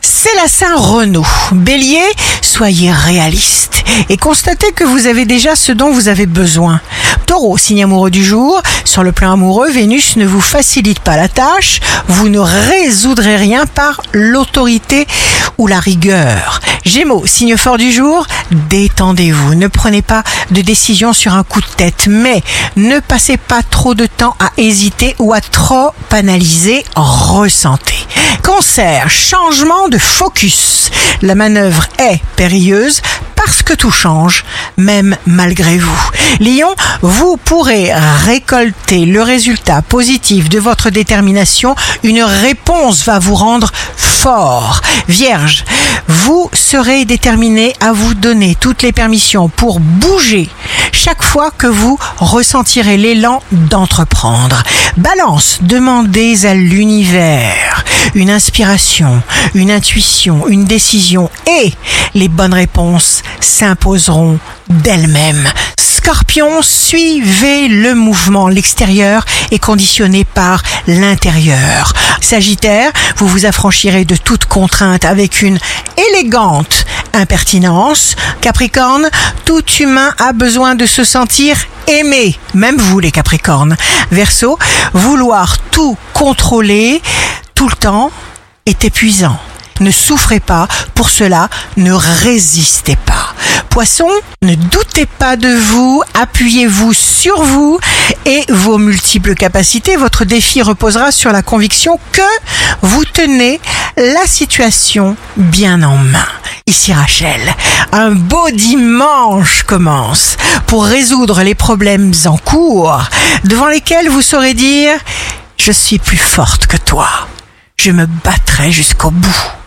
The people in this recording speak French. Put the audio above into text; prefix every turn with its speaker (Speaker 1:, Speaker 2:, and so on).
Speaker 1: c'est la Saint-Renaud. Bélier, soyez réaliste et constatez que vous avez déjà ce dont vous avez besoin. Taureau, signe amoureux du jour, sur le plan amoureux, Vénus ne vous facilite pas la tâche, vous ne résoudrez rien par l'autorité ou la rigueur. Gémeaux, signe fort du jour, détendez-vous, ne prenez pas de décision sur un coup de tête, mais ne passez pas trop de temps à hésiter ou à trop analyser, ressentez. Changement de focus. La manœuvre est périlleuse parce que tout change, même malgré vous. Lion, vous pourrez récolter le résultat positif de votre détermination. Une réponse va vous rendre fort. Vierge, vous serez déterminé à vous donner toutes les permissions pour bouger chaque fois que vous ressentirez l'élan d'entreprendre. Balance, demandez à l'univers une inspiration, une intuition, une décision et les bonnes réponses s'imposeront d'elles-mêmes. Scorpion, suivez le mouvement. L'extérieur est conditionné par l'intérieur. Sagittaire, vous vous affranchirez de toute contrainte avec une élégante impertinence. Capricorne, tout humain a besoin de se sentir aimé, même vous les Capricornes. Verseau, vouloir tout contrôler tout le temps est épuisant. Ne souffrez pas, pour cela, ne résistez pas. Poisson, ne doutez pas de vous, appuyez-vous sur vous et vos multiples capacités. Votre défi reposera sur la conviction que vous tenez la situation bien en main. Ici Rachel, un beau dimanche commence pour résoudre les problèmes en cours devant lesquels vous saurez dire ⁇ Je suis plus forte que toi, je me battrai jusqu'au bout ⁇